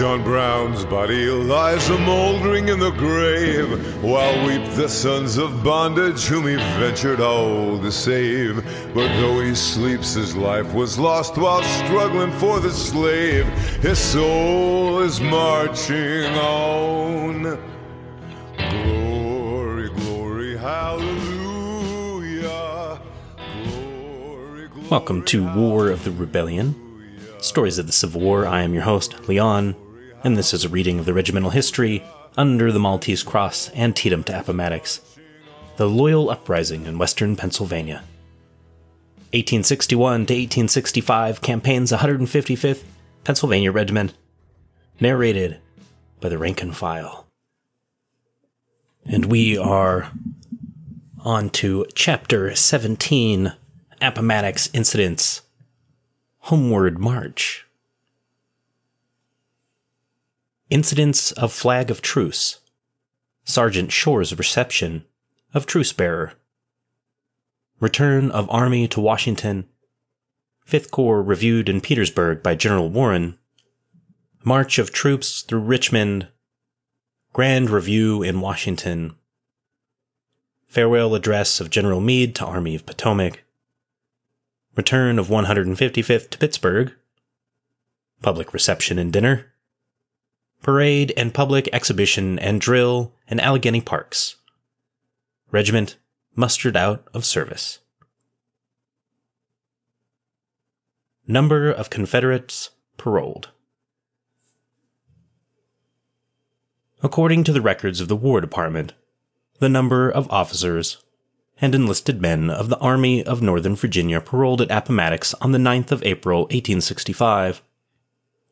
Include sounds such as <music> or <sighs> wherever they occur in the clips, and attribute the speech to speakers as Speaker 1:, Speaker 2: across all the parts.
Speaker 1: John Brown's body lies a mouldering in the grave, while weep the sons of bondage whom he ventured all to save. But though he sleeps, his life was lost while struggling for the slave. His soul is marching on. Glory, glory, hallelujah. Glory, glory,
Speaker 2: Welcome to War of the Rebellion, Stories of the Civil War. I am your host, Leon, and this is a reading of the regimental history under the Maltese Cross Antietam to Appomattox, the Loyal Uprising in Western Pennsylvania. 1861 to 1865 campaigns 155th Pennsylvania Regiment, narrated by the rank and file. And we are on to chapter 17 Appomattox Incidents Homeward March. Incidents of Flag of Truce. Sergeant Shore's reception of Truce Bearer. Return of Army to Washington. Fifth Corps reviewed in Petersburg by General Warren. March of troops through Richmond. Grand Review in Washington. Farewell address of General Meade to Army of Potomac. Return of 155th to Pittsburgh. Public reception and dinner. Parade and public exhibition and drill in Allegheny Parks. Regiment mustered out of service. Number of Confederates paroled. According to the records of the War Department, the number of officers and enlisted men of the Army of Northern Virginia paroled at Appomattox on the 9th of April, 1865,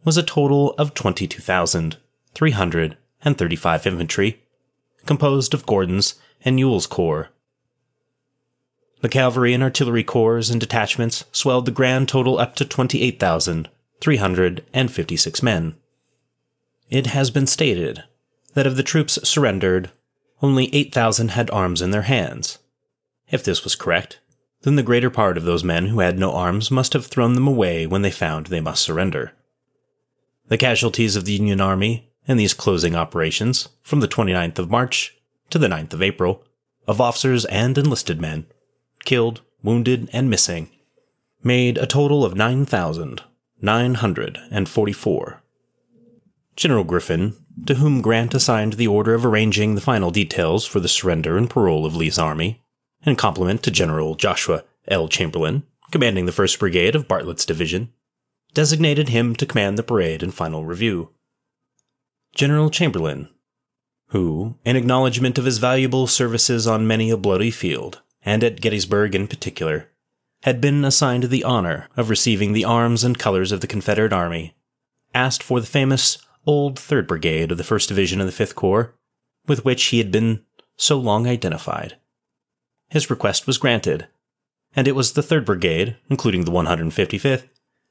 Speaker 2: was a total of 22,335 infantry, composed of Gordon's and Ewell's corps. The cavalry and artillery corps and detachments swelled the grand total up to 28,356 men. It has been stated that of the troops surrendered, only 8,000 had arms in their hands. If this was correct, then the greater part of those men who had no arms must have thrown them away when they found they must surrender. The casualties of the Union Army in these closing operations, from the 29th of March to the 9th of April, of officers and enlisted men, killed, wounded, and missing, made a total of 9,944. General Griffin, to whom Grant assigned the order of arranging the final details for the surrender and parole of Lee's army, in compliment to General Joshua L. Chamberlain, commanding the 1st Brigade of Bartlett's division, designated him to command the parade and final review. General Chamberlain, who, in acknowledgment of his valuable services on many a bloody field, and at Gettysburg in particular, had been assigned the honor of receiving the arms and colors of the Confederate Army, asked for the famous Old 3rd Brigade of the 1st Division of the 5th Corps, with which he had been so long identified. His request was granted, and it was the 3rd Brigade, including the 155th,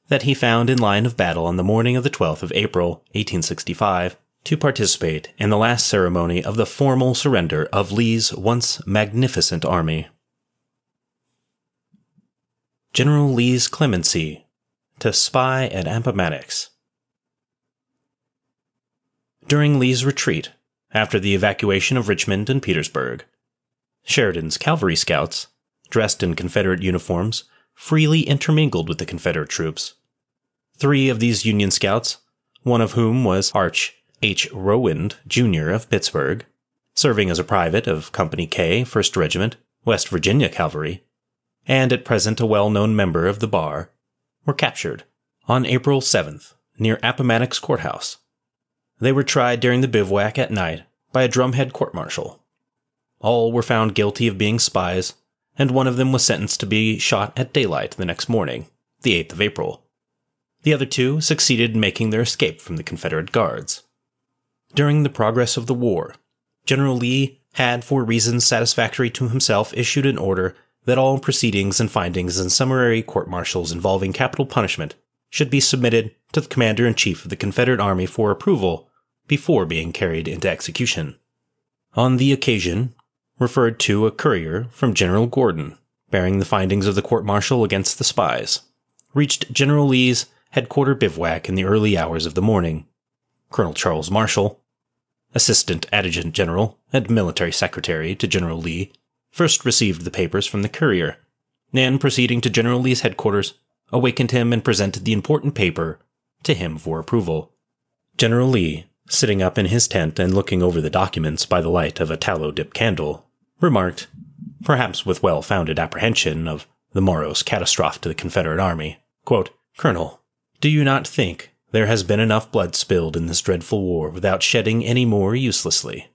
Speaker 2: that he found in line of battle on the morning of the 12th of April, 1865, to participate in the last ceremony of the formal surrender of Lee's once magnificent army. General Lee's clemency to spy at Appomattox. During Lee's retreat, after the evacuation of Richmond and Petersburg, Sheridan's cavalry scouts, dressed in Confederate uniforms, freely intermingled with the Confederate troops. Three of these Union scouts, one of whom was Arch H. Rowand, Jr. of Pittsburgh, serving as a private of Company K, 1st Regiment, West Virginia Cavalry, and at present a well known member of the bar, were captured on April 7th near Appomattox Courthouse. They were tried during the bivouac at night by a drumhead court martial. All were found guilty of being spies, and one of them was sentenced to be shot at daylight the next morning, the 8th of April. The other two succeeded in making their escape from the Confederate guards. During the progress of the war, General Lee had, for reasons satisfactory to himself, issued an order that all proceedings and findings in summary court martials involving capital punishment should be submitted to the Commander in Chief of the Confederate Army for approval before being carried into execution. On the occasion, referred to a courier from General Gordon, bearing the findings of the court martial against the spies, reached General Lee's headquarter bivouac in the early hours of the morning. Colonel Charles Marshall, Assistant Adjutant General and Military Secretary to General Lee, first received the papers from the courier, and proceeding to General Lee's headquarters, awakened him and presented the important paper to him for approval. General Lee, sitting up in his tent and looking over the documents by the light of a tallow dip candle, remarked, perhaps with well founded apprehension of the morrow's catastrophe to the Confederate Army, quote, Colonel, do you not think there has been enough blood spilled in this dreadful war without shedding any more uselessly?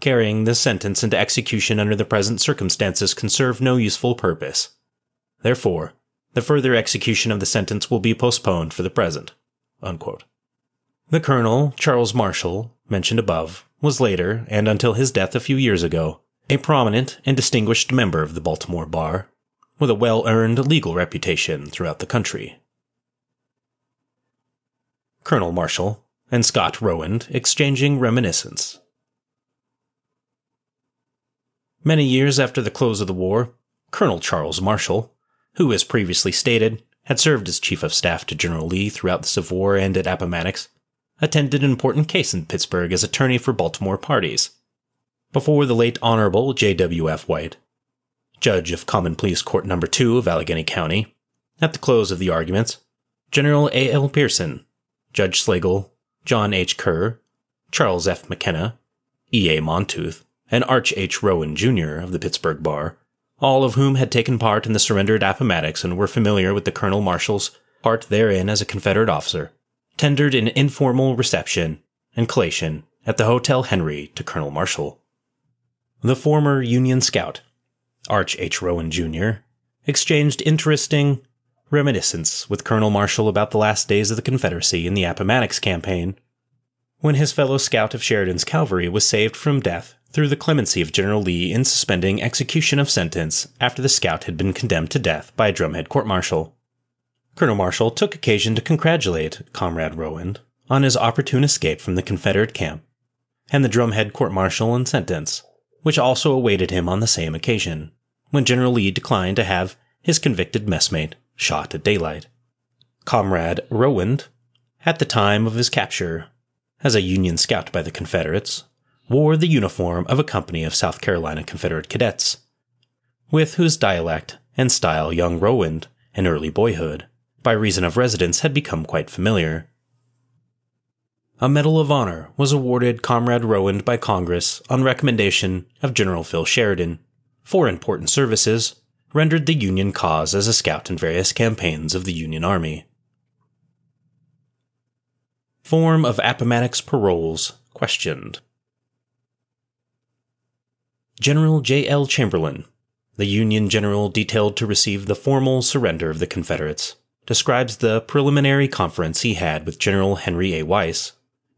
Speaker 2: Carrying this sentence into execution under the present circumstances can serve no useful purpose. Therefore, the further execution of the sentence will be postponed for the present. Unquote. The Colonel, Charles Marshall, mentioned above, was later, and until his death a few years ago, a prominent and distinguished member of the Baltimore Bar, with a well earned legal reputation throughout the country. Colonel Marshall and Scott Rowand exchanging reminiscence. Many years after the close of the war, Colonel Charles Marshall, who, as previously stated, had served as Chief of Staff to General Lee throughout the Civil War and at Appomattox, attended an important case in Pittsburgh as attorney for Baltimore parties. Before the late Honorable J.W.F. White, Judge of Common Pleas Court No. 2 of Allegheny County, at the close of the arguments, General A. L. Pearson, Judge Slagle, John H. Kerr, Charles F. McKenna, E. A. Montooth, and Arch H. Rowand, Jr. of the Pittsburgh Bar, all of whom had taken part in the surrender at Appomattox and were familiar with the Colonel Marshall's part therein as a Confederate officer, tendered an informal reception and collation at the Hotel Henry to Colonel Marshall. The former Union scout, Arch H. Rowand, Jr., exchanged interesting reminiscence with Colonel Marshall about the last days of the Confederacy in the Appomattox campaign, when his fellow scout of Sheridan's cavalry was saved from death through the clemency of General Lee in suspending execution of sentence after the scout had been condemned to death by a drumhead court martial. Colonel Marshall took occasion to congratulate Comrade Rowand on his opportune escape from the Confederate camp, and the drumhead court martial and sentence, which also awaited him on the same occasion, when General Lee declined to have his convicted messmate shot at daylight. Comrade Rowand, at the time of his capture, as a Union scout by the Confederates, wore the uniform of a company of South Carolina Confederate cadets, with whose dialect and style young Rowand, in early boyhood, by reason of residence, had become quite familiar. A Medal of Honor was awarded Comrade Rowand by Congress on recommendation of General Phil Sheridan for important services rendered the Union cause as a scout in various campaigns of the Union Army. Form of Appomattox paroles questioned. General J. L. Chamberlain, the Union general detailed to receive the formal surrender of the Confederates, describes the preliminary conference he had with General Henry A. Wise,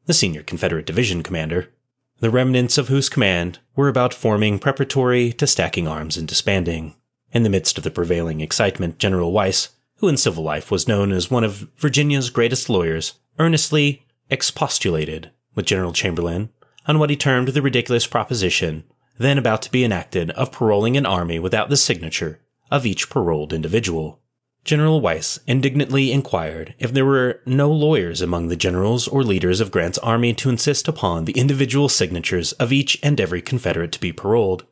Speaker 2: the senior Confederate division commander, the remnants of whose command were about forming preparatory to stacking arms and disbanding. In the midst of the prevailing excitement, General Wise, who in civil life was known as one of Virginia's greatest lawyers, earnestly expostulated with General Chamberlain on what he termed the ridiculous proposition then about to be enacted of paroling an army without the signature of each paroled individual. General Wise indignantly inquired if there were no lawyers among the generals or leaders of Grant's army to insist upon the individual signatures of each and every Confederate to be paroled,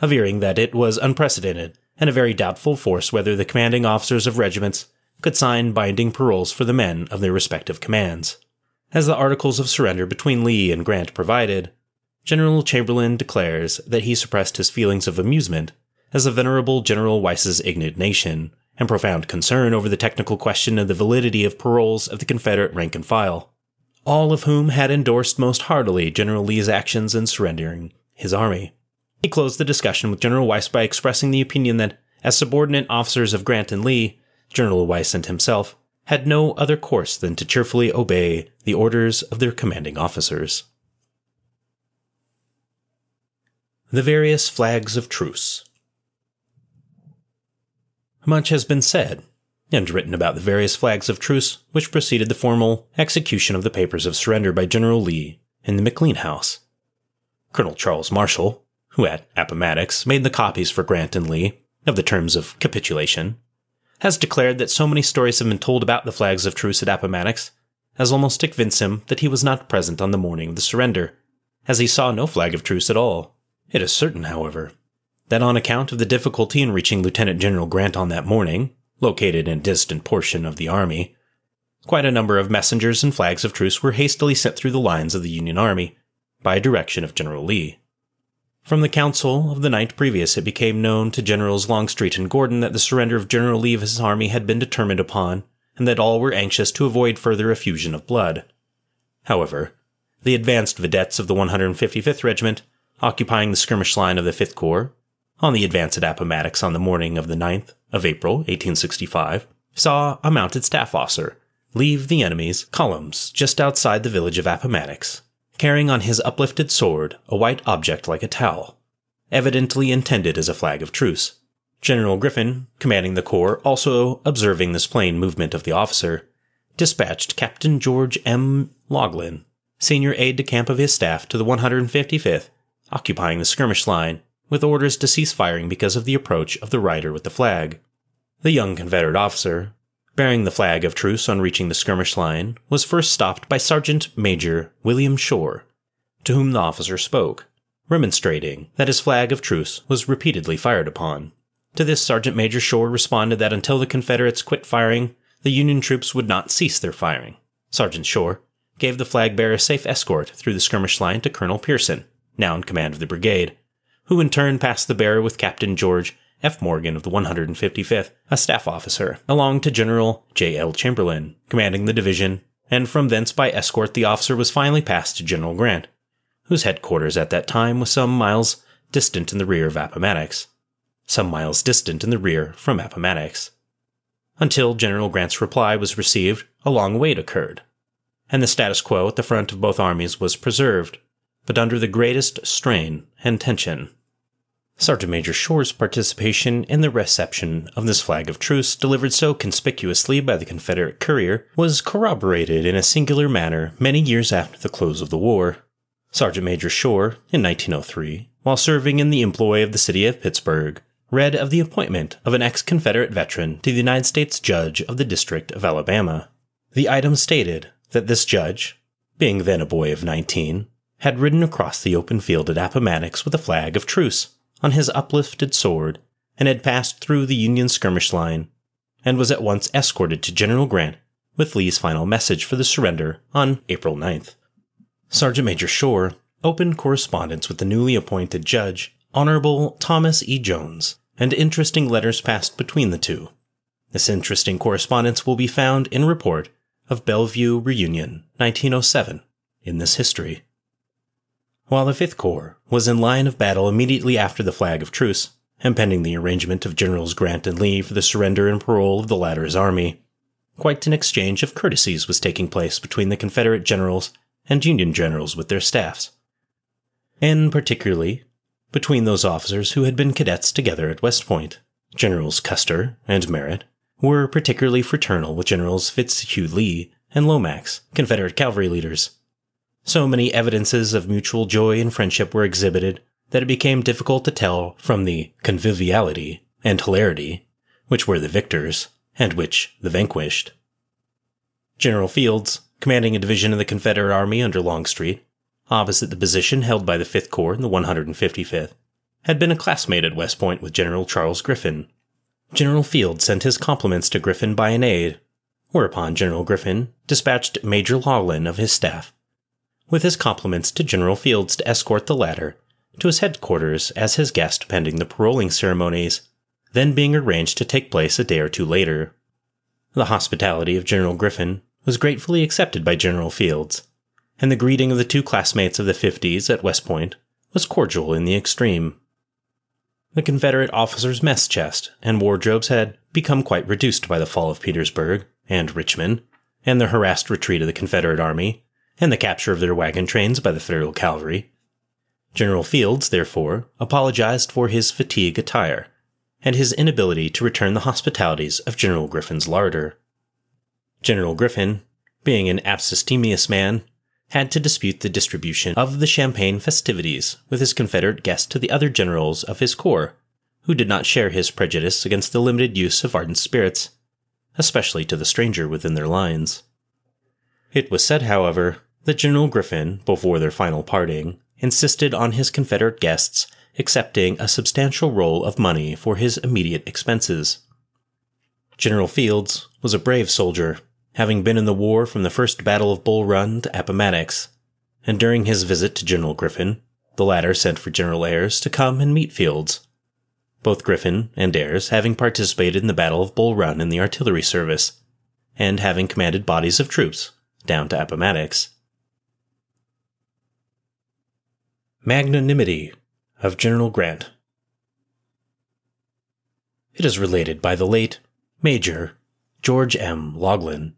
Speaker 2: averring that it was unprecedented and a very doubtful force whether the commanding officers of regiments could sign binding paroles for the men of their respective commands. As the articles of surrender between Lee and Grant provided, General Chamberlain declares that he suppressed his feelings of amusement as the venerable General Wise's indignation and profound concern over the technical question of the validity of paroles of the Confederate rank and file, all of whom had endorsed most heartily General Lee's actions in surrendering his army. He closed the discussion with General Wise by expressing the opinion that, as subordinate officers of Grant and Lee, General Wise and himself had no other course than to cheerfully obey the orders of their commanding officers. The various flags of truce. Much has been said and written about the various flags of truce which preceded the formal execution of the papers of surrender by General Lee in the McLean House. Colonel Charles Marshall, who at Appomattox made the copies for Grant and Lee of the terms of capitulation, has declared that so many stories have been told about the flags of truce at Appomattox as almost to convince him that he was not present on the morning of the surrender, as he saw no flag of truce at all. It is certain, however, that on account of the difficulty in reaching Lieutenant General Grant on that morning, located in a distant portion of the army, quite a number of messengers and flags of truce were hastily sent through the lines of the Union Army by direction of General Lee. From the council of the night previous, it became known to Generals Longstreet and Gordon that the surrender of General Lee of his army had been determined upon, and that all were anxious to avoid further effusion of blood. However, the advanced vedettes of the 155th Regiment, occupying the skirmish line of the 5th Corps, on the advance at Appomattox on the morning of the 9th of April, 1865, saw a mounted staff officer leave the enemy's columns just outside the village of Appomattox, carrying on his uplifted sword a white object like a towel, evidently intended as a flag of truce. General Griffin, commanding the corps, also observing this plain movement of the officer, dispatched Captain George M. Laughlin, senior aide de camp of his staff, to the 155th, occupying the skirmish line, with orders to cease firing because of the approach of the rider with the flag. The young Confederate officer, bearing the flag of truce on reaching the skirmish line, was first stopped by Sergeant Major William Shore, to whom the officer spoke, remonstrating that his flag of truce was repeatedly fired upon. To this, Sergeant Major Shore responded that until the Confederates quit firing, the Union troops would not cease their firing. Sergeant Shore gave the flag bearer safe escort through the skirmish line to Colonel Pearson, now in command of the brigade, who in turn passed the bearer with Captain George F. Morgan of the 155th, a staff officer, along to General J. L. Chamberlain, commanding the division, and from thence by escort the officer was finally passed to General Grant, whose headquarters at that time was some miles distant in the rear of Appomattox, some miles distant in the rear from Appomattox. Until General Grant's reply was received, a long wait occurred, and the status quo at the front of both armies was preserved, but under the greatest strain and tension. Sergeant Major Shore's participation in the reception of this flag of truce, delivered so conspicuously by the Confederate courier, was corroborated in a singular manner many years after the close of the war. Sergeant Major Shore, in 1903, while serving in the employ of the city of Pittsburgh, read of the appointment of an ex Confederate veteran to the United States Judge of the District of Alabama. The item stated that this judge, being then a boy of 19, had ridden across the open field at Appomattox with a flag of truce on his uplifted sword and had passed through the Union skirmish line and was at once escorted to General Grant with Lee's final message for the surrender on April 9th. Sergeant Major Shore opened correspondence with the newly appointed judge, Honorable Thomas E. Jones, and interesting letters passed between the two. This interesting correspondence will be found in report of Bellevue Reunion, 1907, in this history. While the Fifth Corps was in line of battle immediately after the flag of truce, and pending the arrangement of Generals Grant and Lee for the surrender and parole of the latter's army, quite an exchange of courtesies was taking place between the Confederate generals and Union generals with their staffs, and particularly between those officers who had been cadets together at West Point. Generals Custer and Merritt were particularly fraternal with Generals Fitzhugh Lee and Lomax, Confederate cavalry leaders, so many evidences of mutual joy and friendship were exhibited that it became difficult to tell from the conviviality and hilarity which were the victors and which the vanquished. General Fields, commanding a division of the Confederate Army under Longstreet, opposite the position held by the 5th Corps and the 155th, had been a classmate at West Point with General Charles Griffin. General Fields sent his compliments to Griffin by an aide, whereupon General Griffin dispatched Major Laughlin of his staff with his compliments to General Fields to escort the latter to his headquarters as his guest pending the paroling ceremonies, then being arranged to take place a day or two later. The hospitality of General Griffin was gratefully accepted by General Fields, and the greeting of the two classmates of the 50s at West Point was cordial in the extreme. The Confederate officers' mess chest and wardrobes had become quite reduced by the fall of Petersburg and Richmond, and the harassed retreat of the Confederate army, and the capture of their wagon trains by the Federal cavalry. General Fields, therefore, apologized for his fatigue attire and his inability to return the hospitalities of General Griffin's larder. General Griffin, being an abstemious man, had to dispute the distribution of the champagne festivities with his Confederate guest to the other generals of his corps, who did not share his prejudice against the limited use of ardent spirits, especially to the stranger within their lines. It was said, however, that General Griffin, before their final parting, insisted on his Confederate guests accepting a substantial roll of money for his immediate expenses. General Fields was a brave soldier, having been in the war from the first Battle of Bull Run to Appomattox, and during his visit to General Griffin, the latter sent for General Ayres to come and meet Fields. Both Griffin and Ayres having participated in the Battle of Bull Run in the artillery service, and having commanded bodies of troops down to Appomattox. Magnanimity of General Grant. It is related by the late Major George M. Laughlin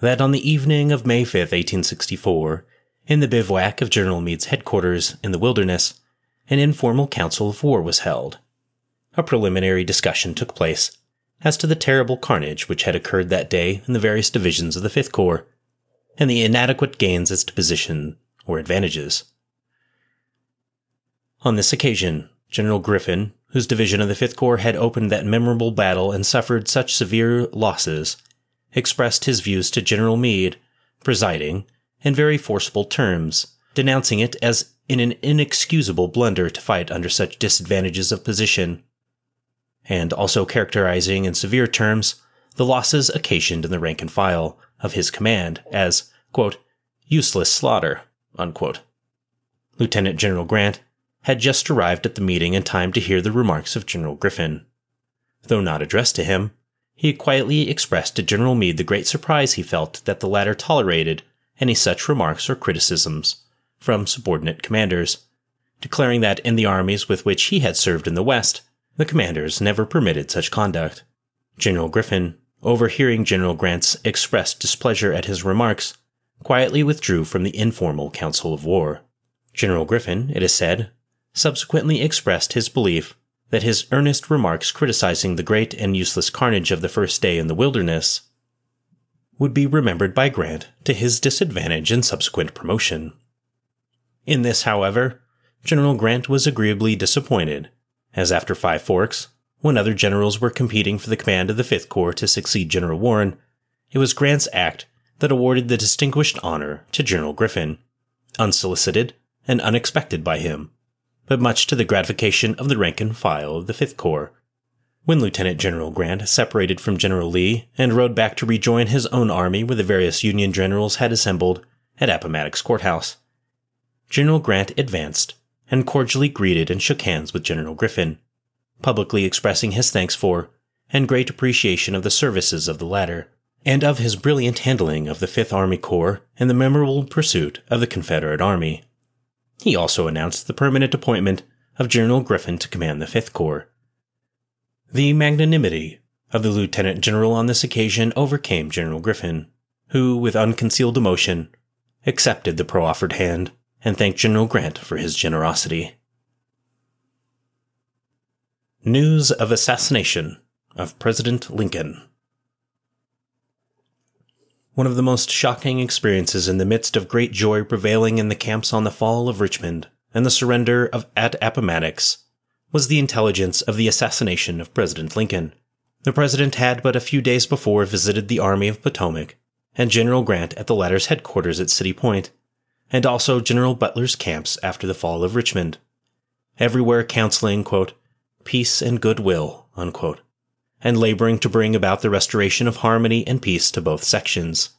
Speaker 2: that on the evening of May 5, 1864, in the bivouac of General Meade's headquarters in the wilderness, an informal council of war was held. A preliminary discussion took place as to the terrible carnage which had occurred that day in the various divisions of the Fifth Corps, and the inadequate gains as to position or advantages. On this occasion, General Griffin, whose division of the Fifth Corps had opened that memorable battle and suffered such severe losses, expressed his views to General Meade, presiding, in very forcible terms, denouncing it as in an inexcusable blunder to fight under such disadvantages of position, and also characterizing in severe terms the losses occasioned in the rank and file of his command as, quote, useless slaughter, unquote. Lieutenant General Grant had just arrived at the meeting in time to hear the remarks of General Griffin. Though not addressed to him, he quietly expressed to General Meade the great surprise he felt that the latter tolerated any such remarks or criticisms from subordinate commanders, declaring that in the armies with which he had served in the West, the commanders never permitted such conduct. General Griffin, overhearing General Grant's expressed displeasure at his remarks, quietly withdrew from the informal council of war. General Griffin, it is said, subsequently expressed his belief that his earnest remarks criticizing the great and useless carnage of the first day in the wilderness would be remembered by Grant to his disadvantage in subsequent promotion. In this, however, General Grant was agreeably disappointed, as after Five Forks, when other generals were competing for the command of the Fifth Corps to succeed General Warren, it was Grant's act that awarded the distinguished honor to General Griffin, unsolicited and unexpected by him but much to the gratification of the rank and file of the Fifth Corps. When Lieutenant General Grant separated from General Lee and rode back to rejoin his own army where the various Union generals had assembled at Appomattox Courthouse, General Grant advanced and cordially greeted and shook hands with General Griffin, publicly expressing his thanks for and great appreciation of the services of the latter, and of his brilliant handling of the Fifth Army Corps in the memorable pursuit of the Confederate Army. He also announced the permanent appointment of General Griffin to command the Fifth Corps. The magnanimity of the lieutenant general on this occasion overcame General Griffin, who, with unconcealed emotion, accepted the proffered hand and thanked General Grant for his generosity. News of assassination of President Lincoln. One of the most shocking experiences in the midst of great joy prevailing in the camps on the fall of Richmond and the surrender of at Appomattox was the intelligence of the assassination of President Lincoln. The president had but a few days before visited the Army of Potomac and General Grant at the latter's headquarters at City Point, and also General Butler's camps after the fall of Richmond, everywhere counseling, quote, peace and goodwill, unquote, and laboring to bring about the restoration of harmony and peace to both sections.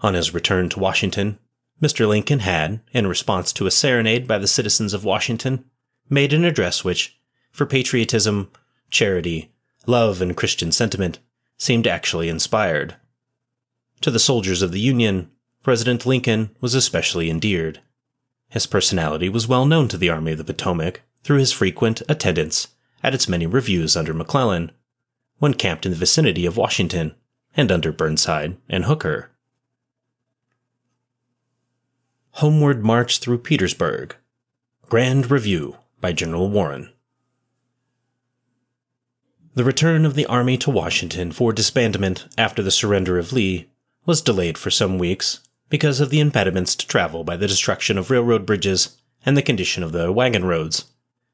Speaker 2: On his return to Washington, Mr. Lincoln had, in response to a serenade by the citizens of Washington, made an address which, for patriotism, charity, love, and Christian sentiment, seemed actually inspired. To the soldiers of the Union, President Lincoln was especially endeared. His personality was well known to the Army of the Potomac through his frequent attendance at its many reviews under McClellan, when camped in the vicinity of Washington and under Burnside and Hooker. Homeward March Through Petersburg Grand Review by General Warren. The return of the army to Washington for disbandment after the surrender of Lee was delayed for some weeks because of the impediments to travel by the destruction of railroad bridges and the condition of the wagon roads,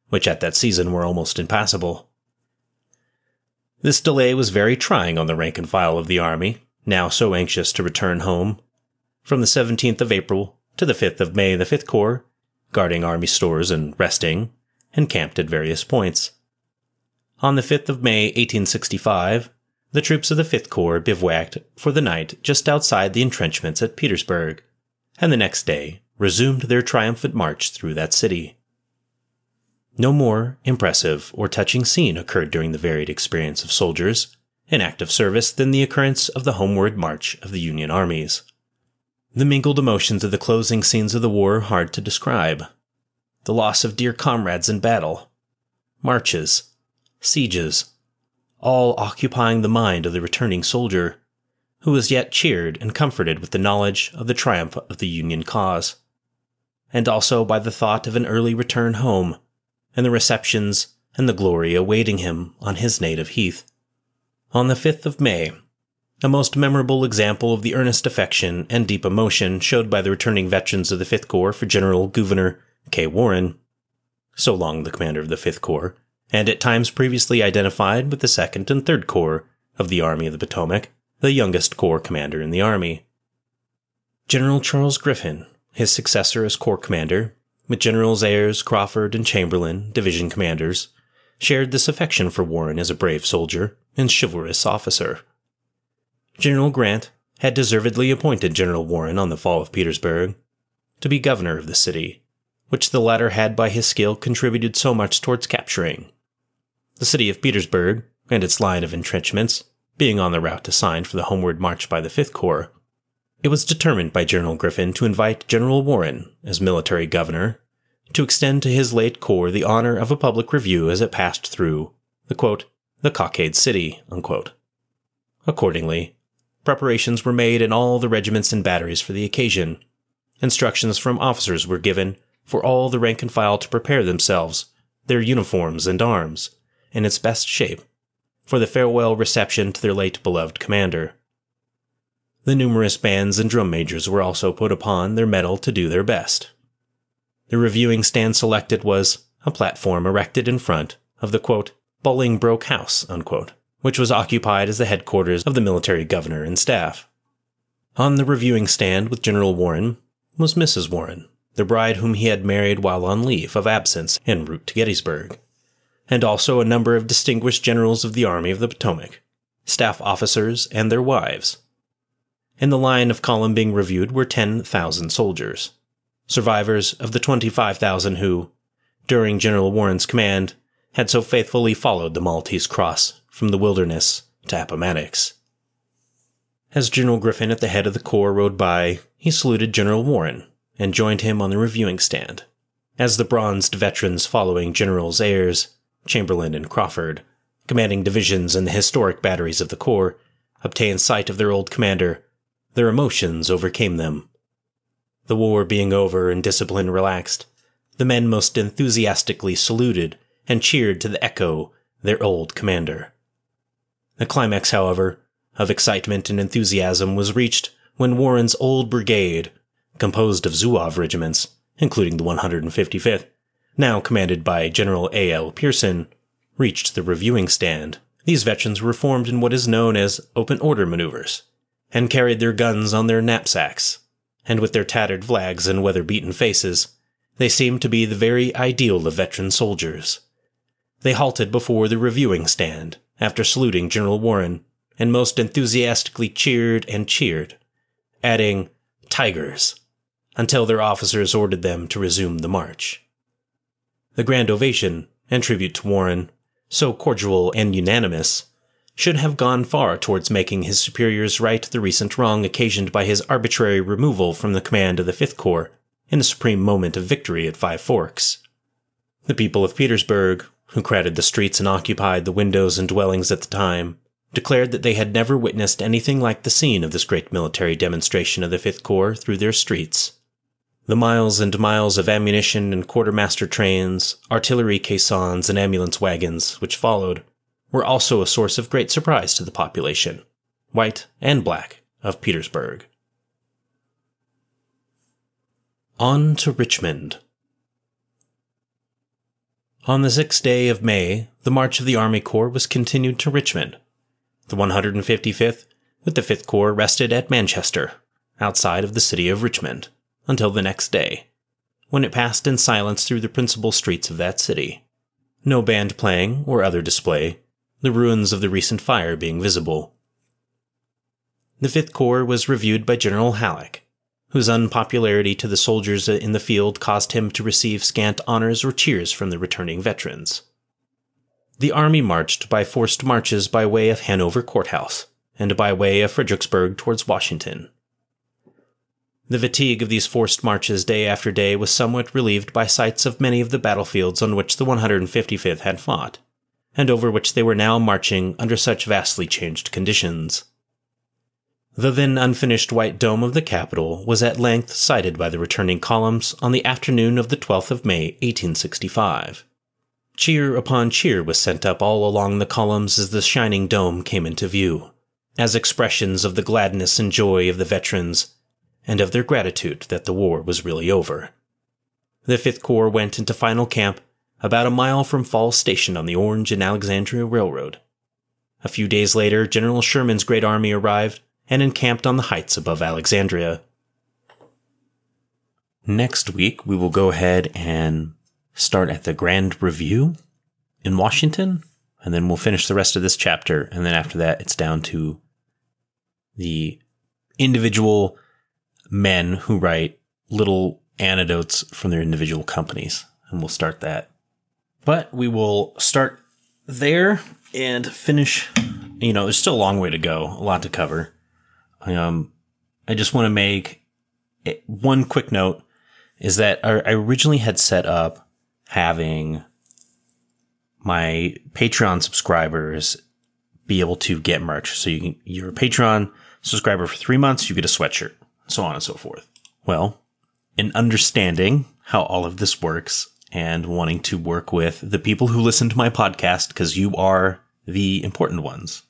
Speaker 2: which at that season were almost impassable. This delay was very trying on the rank and file of the army, now so anxious to return home, From the 17th of April to the 5th of May, the 5th Corps, guarding army stores and resting, encamped at various points. On the 5th of May, 1865, the troops of the 5th Corps bivouacked for the night just outside the entrenchments at Petersburg, and the next day resumed their triumphant march through that city. No more impressive or touching scene occurred during the varied experience of soldiers in active service than the occurrence of the homeward march of the Union armies. The mingled emotions of the closing scenes of the war are hard to describe. The loss of dear comrades in battle, marches, sieges, all occupying the mind of the returning soldier, who was yet cheered and comforted with the knowledge of the triumph of the Union cause, and also by the thought of an early return home and the receptions and the glory awaiting him on his native heath. On the 5th of May, a most memorable example of the earnest affection and deep emotion showed by the returning veterans of the 5th Corps for General Gouverneur K. Warren, so long the commander of the 5th Corps, and at times previously identified with the 2nd and 3rd Corps of the Army of the Potomac, the youngest Corps commander in the Army. General Charles Griffin, his successor as Corps commander, with Generals Ayres, Crawford, and Chamberlain, division commanders, shared this affection for Warren as a brave soldier and chivalrous officer. General Grant had deservedly appointed General Warren on the fall of Petersburg to be governor of the city, which the latter had by his skill contributed so much towards capturing. The city of Petersburg and its line of entrenchments being on the route assigned for the homeward march by the Fifth Corps, it was determined by General Griffin to invite General Warren, as military governor, to extend to his late corps the honor of a public review as it passed through the quote, the Cockade City. Unquote. Accordingly, preparations were made in all the regiments and batteries for the occasion. Instructions from officers were given for all the rank and file to prepare themselves, their uniforms and arms, in its best shape, for the farewell reception to their late beloved commander. The numerous bands and drum majors were also put upon their mettle to do their best. The reviewing stand selected was a platform erected in front of the quote, Bolingbroke House, unquote, which was occupied as the headquarters of the military governor and staff. On the reviewing stand with General Warren was Mrs. Warren, the bride whom he had married while on leave of absence en route to Gettysburg, and also a number of distinguished generals of the Army of the Potomac, staff officers, and their wives, in the line of column being reviewed were 10,000 soldiers, survivors of the 25,000 who, during General Warren's command, had so faithfully followed the Maltese Cross from the wilderness to Appomattox. As General Griffin at the head of the corps rode by, he saluted General Warren and joined him on the reviewing stand. As the bronzed veterans following Generals Ayres, Chamberlain, and Crawford, commanding divisions in the historic batteries of the corps, obtained sight of their old commander, their emotions overcame them. The war being over and discipline relaxed, the men most enthusiastically saluted and cheered to the echo their old commander. The climax, however, of excitement and enthusiasm was reached when Warren's old brigade, composed of Zouave regiments, including the 155th, now commanded by General A. L. Pearson, reached the reviewing stand. These veterans were formed in what is known as open order maneuvers and carried their guns on their knapsacks, and with their tattered flags and weather-beaten faces, they seemed to be the very ideal of veteran soldiers. They halted before the reviewing stand after saluting General Warren, and most enthusiastically cheered and cheered, adding, Tigers, until their officers ordered them to resume the march. The grand ovation and tribute to Warren, so cordial and unanimous, should have gone far towards making his superiors right the recent wrong occasioned by his arbitrary removal from the command of the Fifth Corps in the supreme moment of victory at Five Forks. The people of Petersburg, who crowded the streets and occupied the windows and dwellings at the time, declared that they had never witnessed anything like the scene of this great military demonstration of the Fifth Corps through their streets. The miles and miles of ammunition and quartermaster trains, artillery caissons, and ambulance wagons which followed were also a source of great surprise to the population, white and black, of Petersburg. On to Richmond. On the sixth day of May, the march of the Army Corps was continued to Richmond. The 155th, with the 5th Corps, rested at Manchester, outside of the city of Richmond until the next day, when it passed in silence through the principal streets of that city. No band playing or other display, the ruins of the recent fire being visible. The Fifth Corps was reviewed by General Halleck, whose unpopularity to the soldiers in the field caused him to receive scant honors or cheers from the returning veterans. The army marched by forced marches by way of Hanover Courthouse and by way of Fredericksburg towards Washington. The fatigue of these forced marches day after day was somewhat relieved by sights of many of the battlefields on which the 155th had fought, and over which they were now marching under such vastly changed conditions. The then unfinished white dome of the Capitol was at length sighted by the returning columns on the afternoon of the 12th of May, 1865. Cheer upon cheer was sent up all along the columns as the shining dome came into view, as expressions of the gladness and joy of the veterans and of their gratitude that the war was really over. The Fifth Corps went into final camp about a mile from Falls Station on the Orange and Alexandria Railroad. A few days later, General Sherman's great army arrived and encamped on the heights above Alexandria. Next week, we will go ahead and start at the Grand Review in Washington, and then we'll finish the rest of this chapter. And then after that, it's down to the individual men who write little anecdotes from their individual companies. And we'll start that. But we will start there and finish. You know, there's still a long way to go, a lot to cover. Um, I just want to make one quick note is that I originally had set up having my Patreon subscribers be able to get merch. So you can, you're a Patreon subscriber for three months, you get a sweatshirt so on and so forth. Well, in understanding how all of this works and wanting to work with the people who listen to my podcast, because you are the important ones,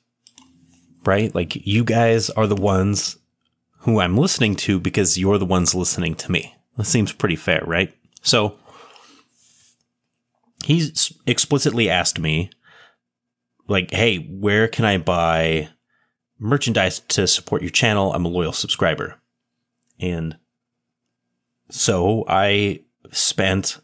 Speaker 2: right? Like you guys are the ones who I'm listening to because you're the ones listening to me. That seems pretty fair, right? So he explicitly asked me, like, hey, where can I buy merchandise to support your channel? I'm a loyal subscriber. And so I spent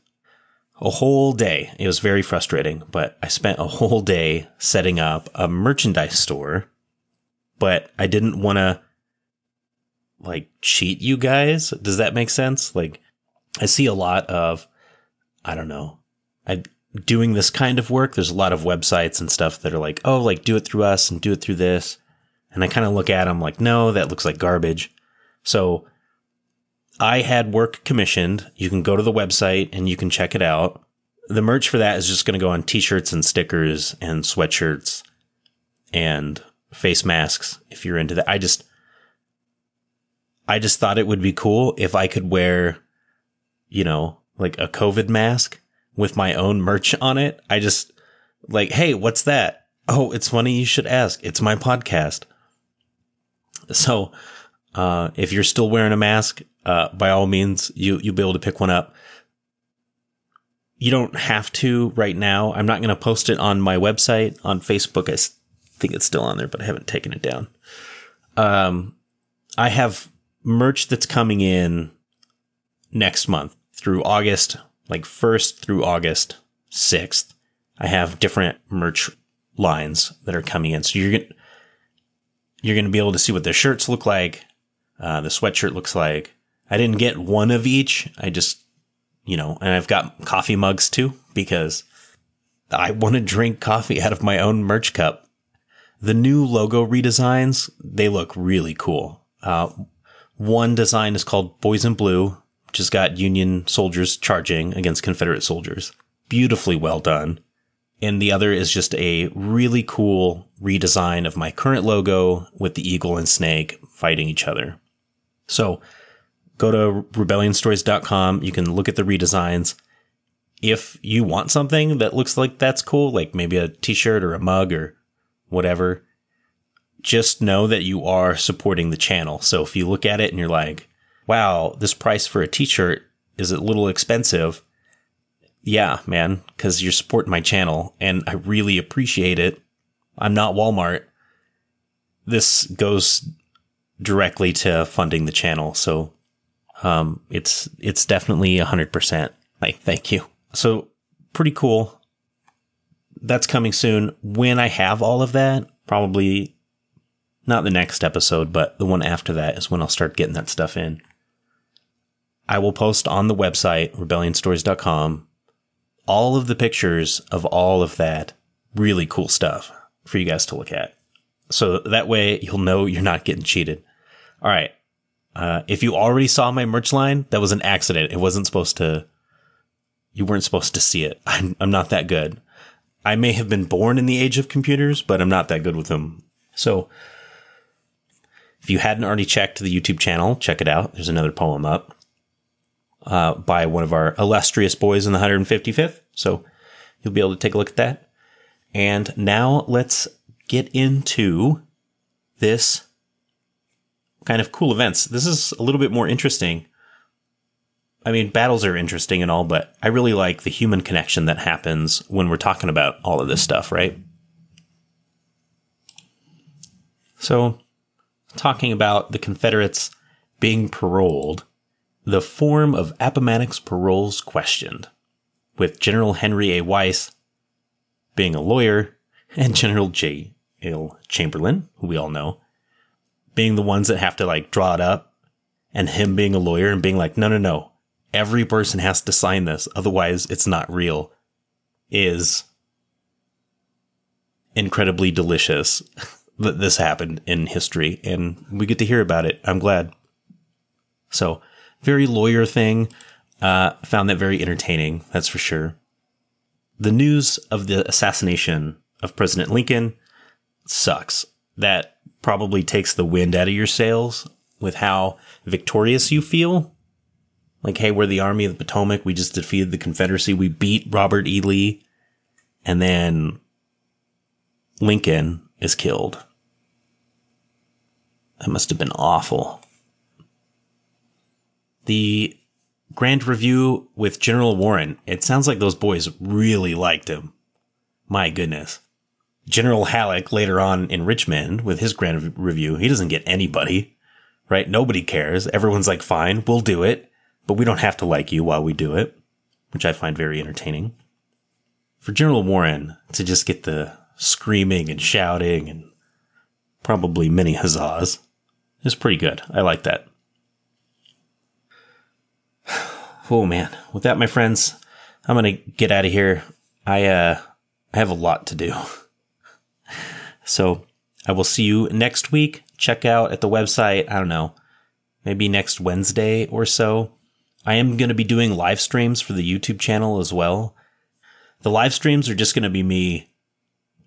Speaker 2: a whole day. It was very frustrating, but I spent a <laughs> whole day setting up a merchandise store, but I didn't want to like cheat you guys. Does that make sense? Like I see a lot of I don't know. I doing this kind of work. There's a lot of websites and stuff that are like, "Oh, like do it through us and do it through this." And I kind of look at them like, "No, that looks like garbage." So I had work commissioned. You can go to the website and you can check it out. The merch for that is just going to go on t-shirts and stickers and sweatshirts and face masks if you're into that. I just I just thought it would be cool if I could wear you know, like a COVID mask with my own merch on it. I just like, "Hey, what's that?" Oh, it's funny you should ask. It's my podcast. So, uh, if you're still wearing a mask, uh, by all means, you you'll be able to pick one up. You don't have to right now. I'm not going to post it on my website on Facebook. I think it's still on there, but I haven't taken it down. Um, I have merch that's coming in next month through August, like first through August sixth. I have different merch lines that are coming in, so you're gonna you're gonna be able to see what the shirts look like, uh, the sweatshirt looks like, I didn't get one of each. I just, you know, and I've got coffee mugs too because I want to drink coffee out of my own merch cup. The new logo redesigns, they look really cool. Uh, one design is called Boys in Blue, which has got Union soldiers charging against Confederate soldiers. Beautifully well done. And the other is just a really cool redesign of my current logo with the eagle and snake fighting each other. So go to rebellionstories.com. You can look at the redesigns. If you want something that looks like that's cool, like maybe a t-shirt or a mug or whatever, just know that you are supporting the channel. So if you look at it and you're like, wow, this price for a t-shirt is a little expensive. Yeah, man, because you're supporting my channel and I really appreciate it. I'm not Walmart. This goes directly to funding the channel. So um, it's it's definitely hundred percent. <laughs> Like, thank you. So pretty cool. That's coming soon. When I have all of that, probably not the next episode, but the one after that is when I'll start getting that stuff in. I will post on the website, rebellionstories.com, all of the pictures of all of that really cool stuff for you guys to look at. So that way you'll know you're not getting cheated. All right. Uh, if you already saw my merch line, that was an accident. It wasn't supposed to, you weren't supposed to see it. <laughs> I'm, I'm not that good. I may have been born in the age of computers, but I'm not that good with them. So if you hadn't already checked the YouTube channel, check it out. There's another poem up uh, by one of our illustrious boys in the 155th. So you'll be able to take a look at that. And now let's get into this kind of cool events. This is a little bit more interesting. I mean, battles are interesting and all, but I really like the human connection that happens when we're talking about all of this stuff, right? So, talking about the Confederates being paroled, the form of Appomattox paroles questioned, with General Henry A. Wise being a lawyer and General J. L. Chamberlain, who we all know, being the ones that have to like draw it up and him being a lawyer and being like, no, no, no, every person has to sign this. Otherwise it's not real is incredibly delicious <laughs> that this happened in history and we get to hear about it. I'm glad. So very lawyer thing. Uh, found that very entertaining. That's for sure. The news of the assassination of President Lincoln sucks. That probably takes the wind out of your sails with how victorious you feel. Like, hey, we're the Army of the Potomac. We just defeated the Confederacy. We beat Robert E. Lee. And then Lincoln is killed. That must have been awful. The Grand Review with General Warren. It sounds like those boys really liked him. My goodness. General Halleck later on in Richmond with his grand review, he doesn't get anybody, right? Nobody cares. Everyone's like, fine, we'll do it, but we don't have to like you while we do it, which I find very entertaining. For General Warren to just get the screaming and shouting and probably many huzzas is pretty good. I like that. <sighs> Oh man, with that, my friends, I'm gonna get out of here. I uh, I have a lot to do. <laughs> So I will see you next week. Check out at the website, I don't know, maybe next Wednesday or so. I am going to be doing live streams for the YouTube channel as well. The live streams are just going to be me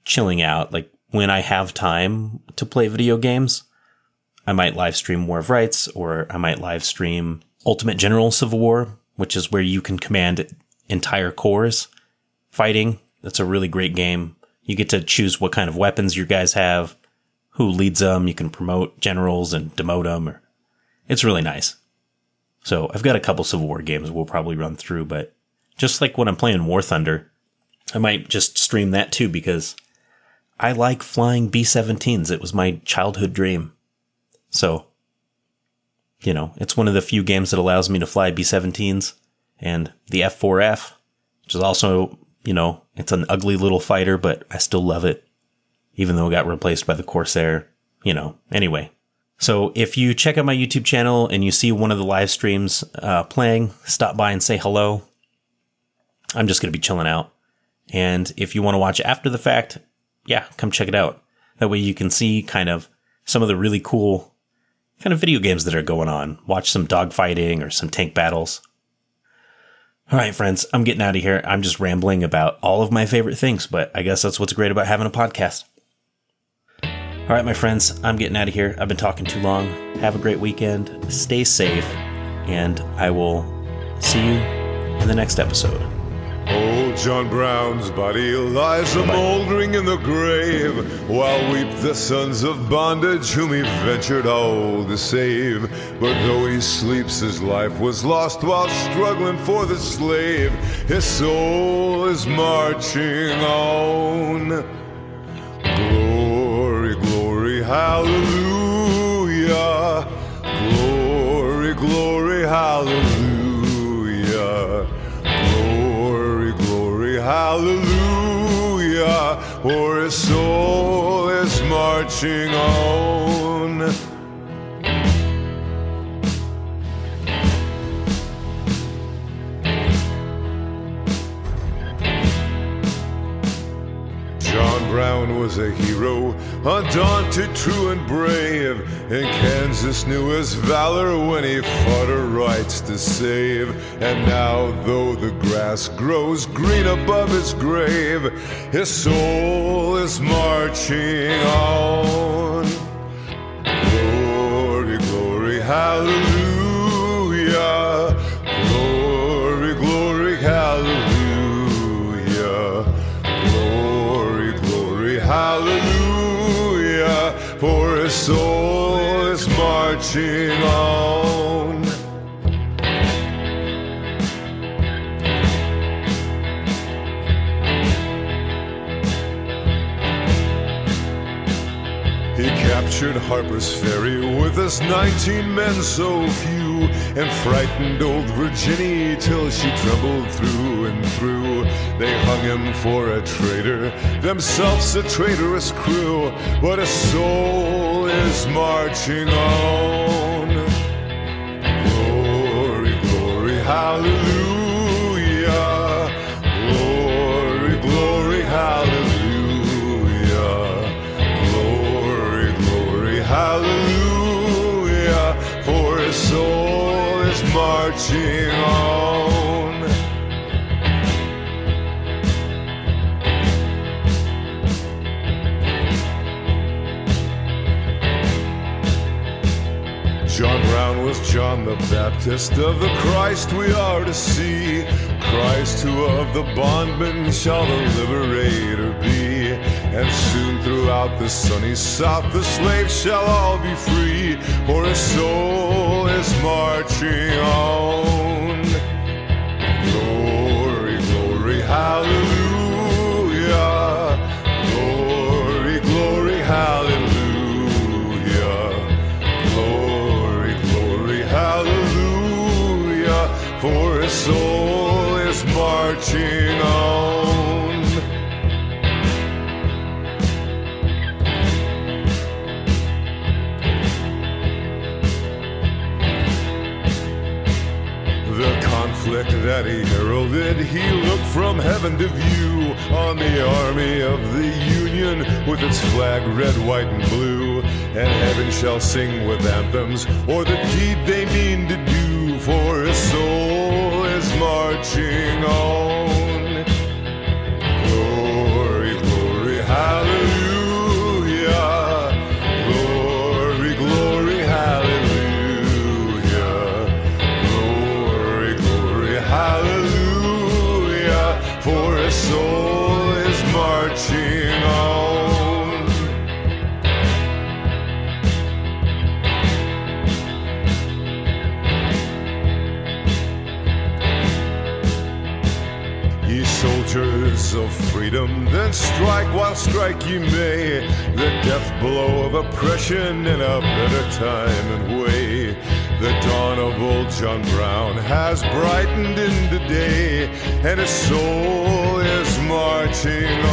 Speaker 2: chilling out, like when I have time to play video games. I might live stream War of Rights or I might live stream Ultimate General Civil War, which is where you can command entire corps fighting. That's a really great game. You get to choose what kind of weapons your guys have, who leads them. You can promote generals and demote them. Or, it's really nice. So I've got a couple Civil War games we'll probably run through, but just like when I'm playing War Thunder, I might just stream that too because I like flying B-17s. It was my childhood dream. So, you know, it's one of the few games that allows me to fly B-17s and the F4F, which is also you know, it's an ugly little fighter, but I still love it, even though it got replaced by the Corsair, you know, anyway. So if you check out my YouTube channel and you see one of the live streams uh, playing, stop by and say hello. I'm just going to be chilling out. And if you want to watch after the fact, yeah, come check it out. That way you can see kind of some of the really cool kind of video games that are going on. Watch some dogfighting or some tank battles. All right, friends, I'm getting out of here. I'm just rambling about all of my favorite things, but I guess that's what's great about having a podcast. All right, my friends, I'm getting out of here. I've been talking too long. Have a great weekend. Stay safe, and I will see you in the next episode.
Speaker 1: John Brown's body lies a mouldering in the grave, while weep the sons of bondage whom he ventured all to save. But though he sleeps, his life was lost while struggling for the slave. His soul is marching on. Glory, glory, hallelujah. Glory, glory, hallelujah. Hallelujah, for his soul is marching on. John Brown was a hero, undaunted, true, and brave. And Kansas knew his valor when he fought her rights to save. And now, though the grass grows green above his grave, his soul is marching on. Glory, glory, hallelujah. Marching on. He captured Harper's Ferry with his 19 men so few and frightened old Virginia till she trembled through and through. They hung him for a traitor, themselves a traitorous crew, but his soul is marching on. Hallelujah. John the Baptist of the Christ we are to see. Christ who of the bondman shall the liberator be. And soon throughout the sunny south the slaves shall all be free. For his soul is marching on. That he heralded, he looked from heaven to view on the army of the Union with its flag red, white, and blue. And heaven shall sing with anthems o'er the deed they mean to do, for his soul is marching on. Strike while strike you may. The death blow of oppression in a better time and way. The dawn of old John Brown has brightened into day, and his soul is marching